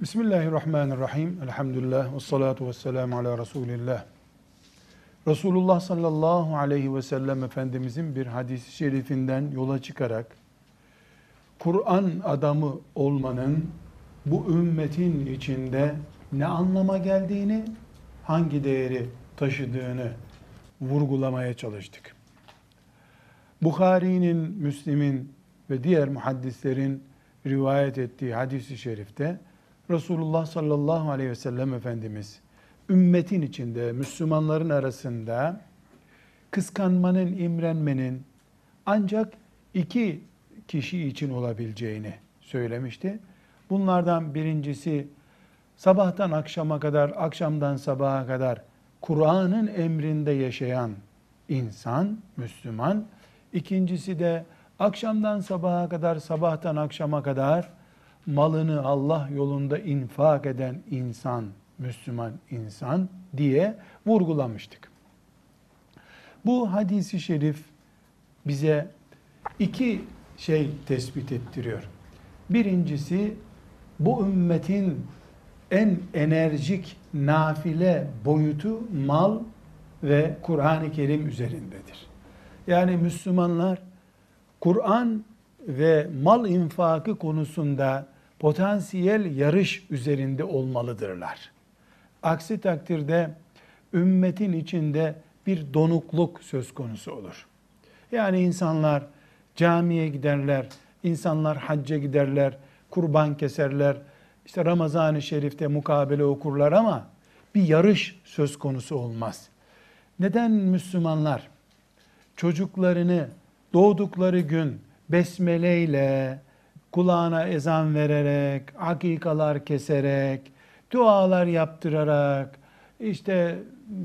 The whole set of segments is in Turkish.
Bismillahirrahmanirrahim. Elhamdülillah ve salatu ve selamu ala Resulillah. Resulullah sallallahu aleyhi ve sellem Efendimizin bir hadis-i şerifinden yola çıkarak Kur'an adamı olmanın bu ümmetin içinde ne anlama geldiğini, hangi değeri taşıdığını vurgulamaya çalıştık. Bukhari'nin, Müslim'in ve diğer muhaddislerin rivayet ettiği hadisi şerifte Resulullah sallallahu aleyhi ve sellem Efendimiz ümmetin içinde, Müslümanların arasında kıskanmanın, imrenmenin ancak iki kişi için olabileceğini söylemişti. Bunlardan birincisi sabahtan akşama kadar, akşamdan sabaha kadar Kur'an'ın emrinde yaşayan insan, Müslüman. İkincisi de akşamdan sabaha kadar, sabahtan akşama kadar malını Allah yolunda infak eden insan, Müslüman insan diye vurgulamıştık. Bu hadisi şerif bize iki şey tespit ettiriyor. Birincisi bu ümmetin en enerjik nafile boyutu mal ve Kur'an-ı Kerim üzerindedir. Yani Müslümanlar Kur'an ve mal infakı konusunda potansiyel yarış üzerinde olmalıdırlar. Aksi takdirde ümmetin içinde bir donukluk söz konusu olur. Yani insanlar camiye giderler, insanlar hacca giderler, kurban keserler, işte Ramazan-ı Şerif'te mukabele okurlar ama bir yarış söz konusu olmaz. Neden Müslümanlar çocuklarını doğdukları gün besmele ile kulağına ezan vererek, akikalar keserek, dualar yaptırarak, işte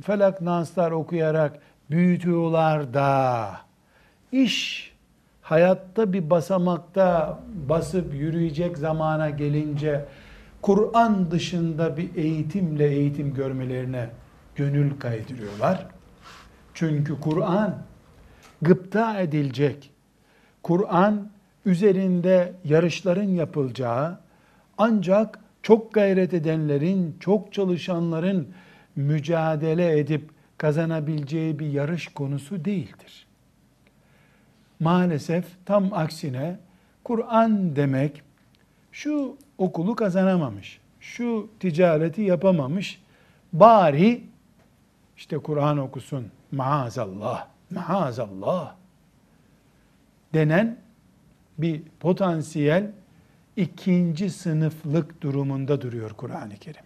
felak naslar okuyarak büyütüyorlar da iş hayatta bir basamakta basıp yürüyecek zamana gelince Kur'an dışında bir eğitimle eğitim görmelerine gönül kaydırıyorlar. Çünkü Kur'an gıpta edilecek, Kur'an üzerinde yarışların yapılacağı ancak çok gayret edenlerin, çok çalışanların mücadele edip kazanabileceği bir yarış konusu değildir. Maalesef tam aksine Kur'an demek şu okulu kazanamamış, şu ticareti yapamamış, bari işte Kur'an okusun maazallah, maazallah denen bir potansiyel ikinci sınıflık durumunda duruyor Kur'an-ı Kerim.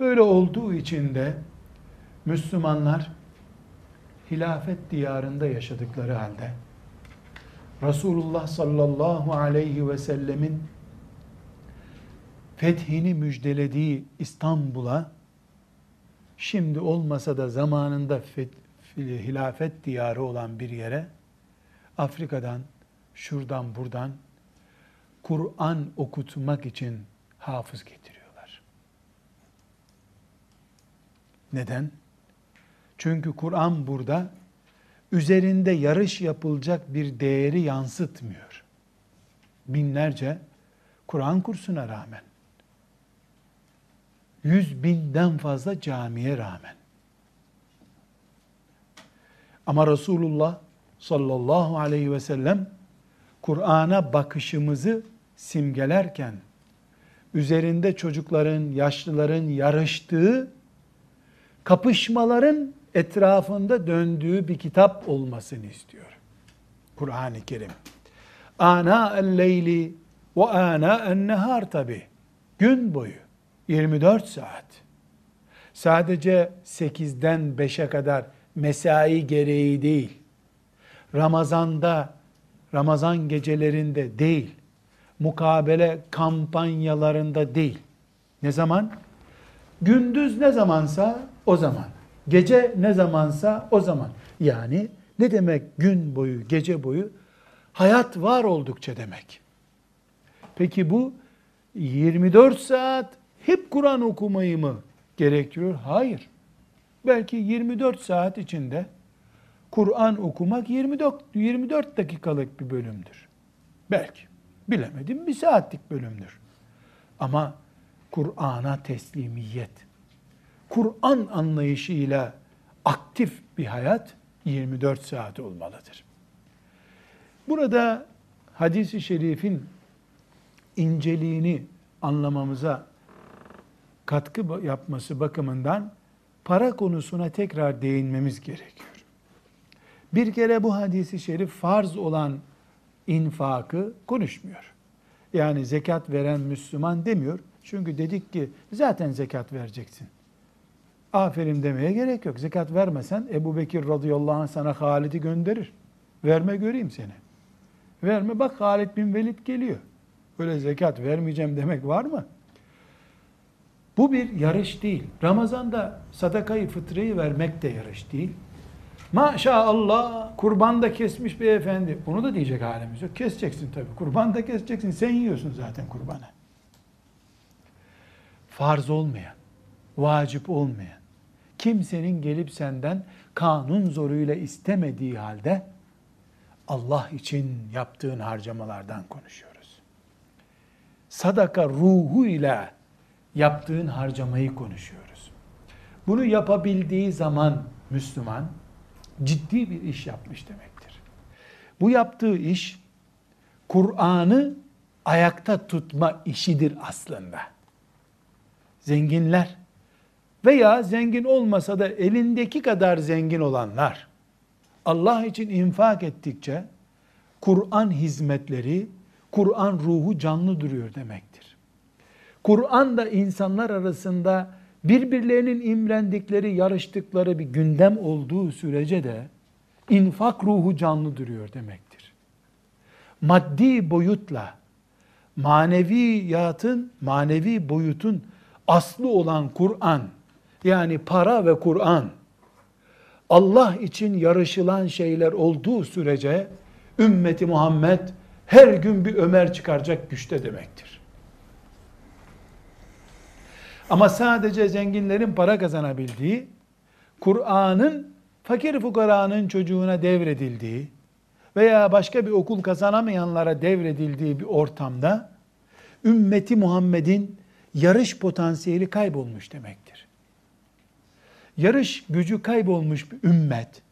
Böyle olduğu için de Müslümanlar hilafet diyarında yaşadıkları halde Resulullah sallallahu aleyhi ve sellemin fethini müjdelediği İstanbul'a şimdi olmasa da zamanında hilafet diyarı olan bir yere Afrika'dan, şuradan buradan Kur'an okutmak için hafız getiriyorlar. Neden? Çünkü Kur'an burada üzerinde yarış yapılacak bir değeri yansıtmıyor. Binlerce Kur'an kursuna rağmen, yüz binden fazla camiye rağmen. Ama Resulullah sallallahu aleyhi ve sellem Kur'an'a bakışımızı simgelerken üzerinde çocukların, yaşlıların yarıştığı, kapışmaların etrafında döndüğü bir kitap olmasını istiyor. Kur'an-ı Kerim. Ana el-leyli ve ana en-nehar tabi. Gün boyu 24 saat. Sadece 8'den 5'e kadar mesai gereği değil. Ramazanda, Ramazan gecelerinde değil. Mukabele kampanyalarında değil. Ne zaman? Gündüz ne zamansa o zaman. Gece ne zamansa o zaman. Yani ne demek gün boyu, gece boyu? Hayat var oldukça demek. Peki bu 24 saat hep Kur'an okumayı mı gerektiriyor? Hayır. Belki 24 saat içinde Kur'an okumak 24, 24 dakikalık bir bölümdür. Belki. Bilemedim bir saatlik bölümdür. Ama Kur'an'a teslimiyet. Kur'an anlayışıyla aktif bir hayat 24 saat olmalıdır. Burada hadisi şerifin inceliğini anlamamıza katkı yapması bakımından para konusuna tekrar değinmemiz gerekiyor. Bir kere bu hadisi şerif farz olan infakı konuşmuyor. Yani zekat veren Müslüman demiyor. Çünkü dedik ki zaten zekat vereceksin. Aferin demeye gerek yok. Zekat vermesen Ebu Bekir radıyallahu anh sana Halid'i gönderir. Verme göreyim seni. Verme bak Halid bin Velid geliyor. Böyle zekat vermeyeceğim demek var mı? Bu bir yarış değil. Ramazanda sadakayı fıtrayı vermek de yarış değil. Maşallah kurban da kesmiş beyefendi. Bunu da diyecek halimiz yok. Keseceksin tabii. Kurban da keseceksin. Sen yiyorsun zaten kurbanı. Farz olmayan, vacip olmayan, kimsenin gelip senden kanun zoruyla istemediği halde Allah için yaptığın harcamalardan konuşuyoruz. Sadaka ruhu ile yaptığın harcamayı konuşuyoruz. Bunu yapabildiği zaman Müslüman ciddi bir iş yapmış demektir. Bu yaptığı iş Kur'an'ı ayakta tutma işidir aslında. Zenginler veya zengin olmasa da elindeki kadar zengin olanlar Allah için infak ettikçe Kur'an hizmetleri, Kur'an ruhu canlı duruyor demektir. Kur'an da insanlar arasında birbirlerinin imrendikleri, yarıştıkları bir gündem olduğu sürece de infak ruhu canlı duruyor demektir. Maddi boyutla maneviyatın, manevi boyutun aslı olan Kur'an, yani para ve Kur'an, Allah için yarışılan şeyler olduğu sürece ümmeti Muhammed her gün bir Ömer çıkaracak güçte demektir. Ama sadece zenginlerin para kazanabildiği, Kur'an'ın fakir fukaranın çocuğuna devredildiği veya başka bir okul kazanamayanlara devredildiği bir ortamda ümmeti Muhammed'in yarış potansiyeli kaybolmuş demektir. Yarış gücü kaybolmuş bir ümmet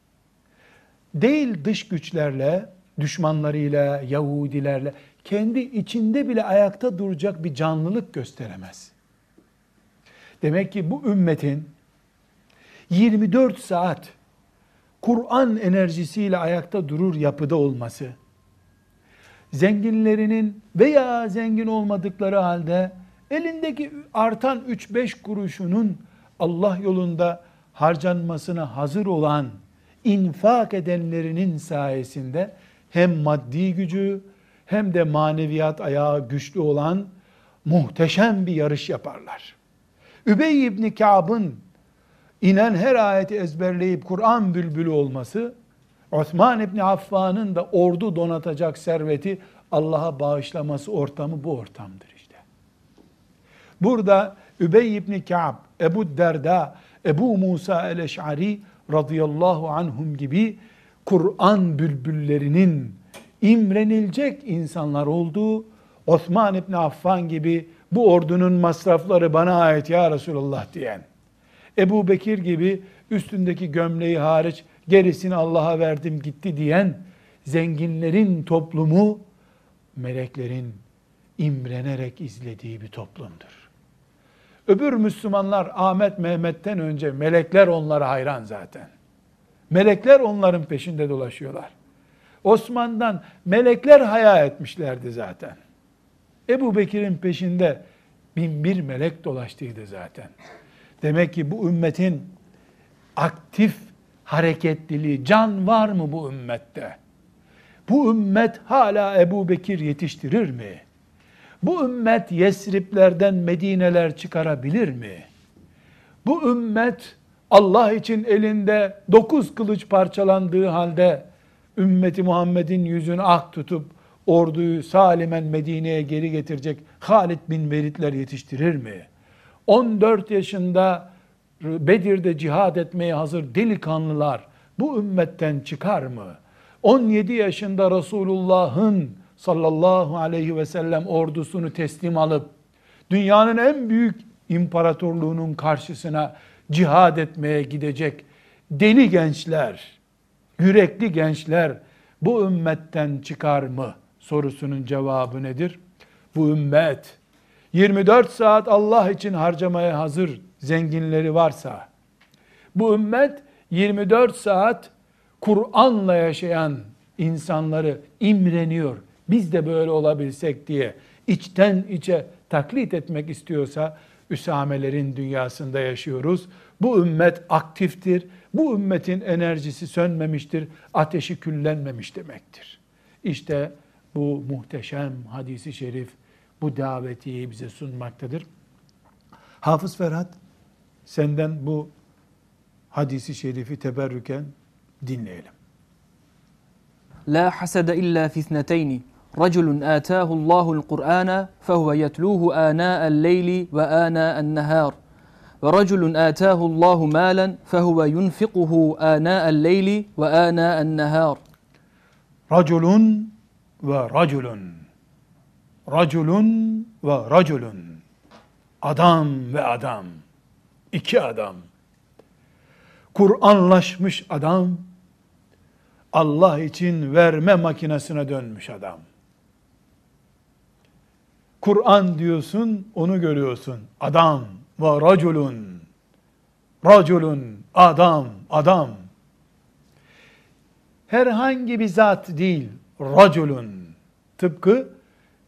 değil dış güçlerle, düşmanlarıyla, Yahudilerle kendi içinde bile ayakta duracak bir canlılık gösteremez. Demek ki bu ümmetin 24 saat Kur'an enerjisiyle ayakta durur yapıda olması, zenginlerinin veya zengin olmadıkları halde elindeki artan 3-5 kuruşunun Allah yolunda harcanmasına hazır olan infak edenlerinin sayesinde hem maddi gücü hem de maneviyat ayağı güçlü olan muhteşem bir yarış yaparlar. Übey İbni Ka'b'ın inen her ayeti ezberleyip Kur'an bülbülü olması, Osman İbni Affan'ın da ordu donatacak serveti Allah'a bağışlaması ortamı bu ortamdır işte. Burada Übey İbni Ka'b, Ebu Derda, Ebu Musa el-Eş'ari radıyallahu anhum gibi Kur'an bülbüllerinin imrenilecek insanlar olduğu, Osman İbni Affan gibi bu ordunun masrafları bana ait ya Resulallah diyen, Ebu Bekir gibi üstündeki gömleği hariç gerisini Allah'a verdim gitti diyen zenginlerin toplumu meleklerin imrenerek izlediği bir toplumdur. Öbür Müslümanlar Ahmet Mehmet'ten önce melekler onlara hayran zaten. Melekler onların peşinde dolaşıyorlar. Osman'dan melekler haya etmişlerdi zaten. Ebu Bekir'in peşinde bin bir melek dolaştıydı zaten. Demek ki bu ümmetin aktif hareketliliği, can var mı bu ümmette? Bu ümmet hala Ebu Bekir yetiştirir mi? Bu ümmet Yesriplerden Medineler çıkarabilir mi? Bu ümmet Allah için elinde dokuz kılıç parçalandığı halde ümmeti Muhammed'in yüzünü ak tutup orduyu salimen Medine'ye geri getirecek Halid bin Velidler yetiştirir mi? 14 yaşında Bedir'de cihad etmeye hazır delikanlılar bu ümmetten çıkar mı? 17 yaşında Resulullah'ın sallallahu aleyhi ve sellem ordusunu teslim alıp dünyanın en büyük imparatorluğunun karşısına cihad etmeye gidecek deli gençler, yürekli gençler bu ümmetten çıkar mı sorusunun cevabı nedir? Bu ümmet 24 saat Allah için harcamaya hazır zenginleri varsa, bu ümmet 24 saat Kur'an'la yaşayan insanları imreniyor. Biz de böyle olabilsek diye içten içe taklit etmek istiyorsa Üsamelerin dünyasında yaşıyoruz. Bu ümmet aktiftir. Bu ümmetin enerjisi sönmemiştir. Ateşi küllenmemiş demektir. İşte muhteşem hadisi şerif bu davetiyi bize sunmaktadır. Hafız Ferhat senden bu hadisi şerifi teberrüken dinleyelim. La hasede illa fi ithneteyni. رجل آتاه الله القرآن فهو يتلوه آناء الليل وآناء النهار ورجل آتاه الله مالا فهو ينفقه آناء الليل وآناء النهار رجل ve raculun. Raculun ve raculun. Adam ve adam. İki adam. Kur'anlaşmış adam, Allah için verme makinesine dönmüş adam. Kur'an diyorsun, onu görüyorsun. Adam ve raculun. Raculun, adam, adam. Herhangi bir zat değil, raculun. Tıpkı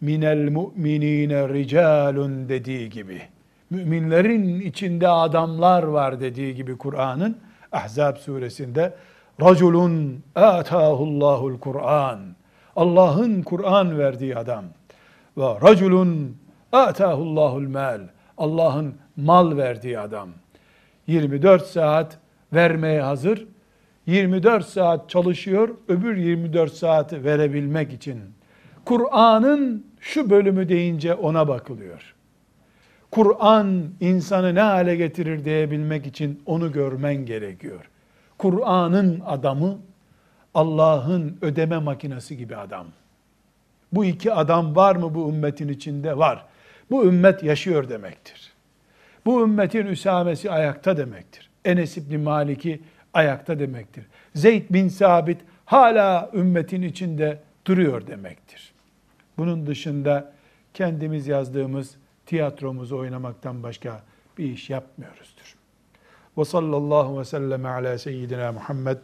minel mu'minine ricalun dediği gibi. Müminlerin içinde adamlar var dediği gibi Kur'an'ın Ahzab suresinde raculun atahullahul Kur'an. Allah'ın Kur'an verdiği adam ve raculun atahullahul mal. Allah'ın mal verdiği adam. 24 saat vermeye hazır. 24 saat çalışıyor, öbür 24 saati verebilmek için. Kur'an'ın şu bölümü deyince ona bakılıyor. Kur'an insanı ne hale getirir diyebilmek için onu görmen gerekiyor. Kur'an'ın adamı Allah'ın ödeme makinesi gibi adam. Bu iki adam var mı bu ümmetin içinde? Var. Bu ümmet yaşıyor demektir. Bu ümmetin üsamesi ayakta demektir. Enes İbni Malik'i ayakta demektir. Zeyd bin Sabit hala ümmetin içinde duruyor demektir. Bunun dışında kendimiz yazdığımız tiyatromuzu oynamaktan başka bir iş yapmıyoruzdur. Ve sallallahu ve sellem ala seyyidina Muhammed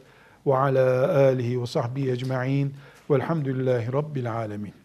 ve ala alihi ve sahbihi ecma'in velhamdülillahi rabbil alemin.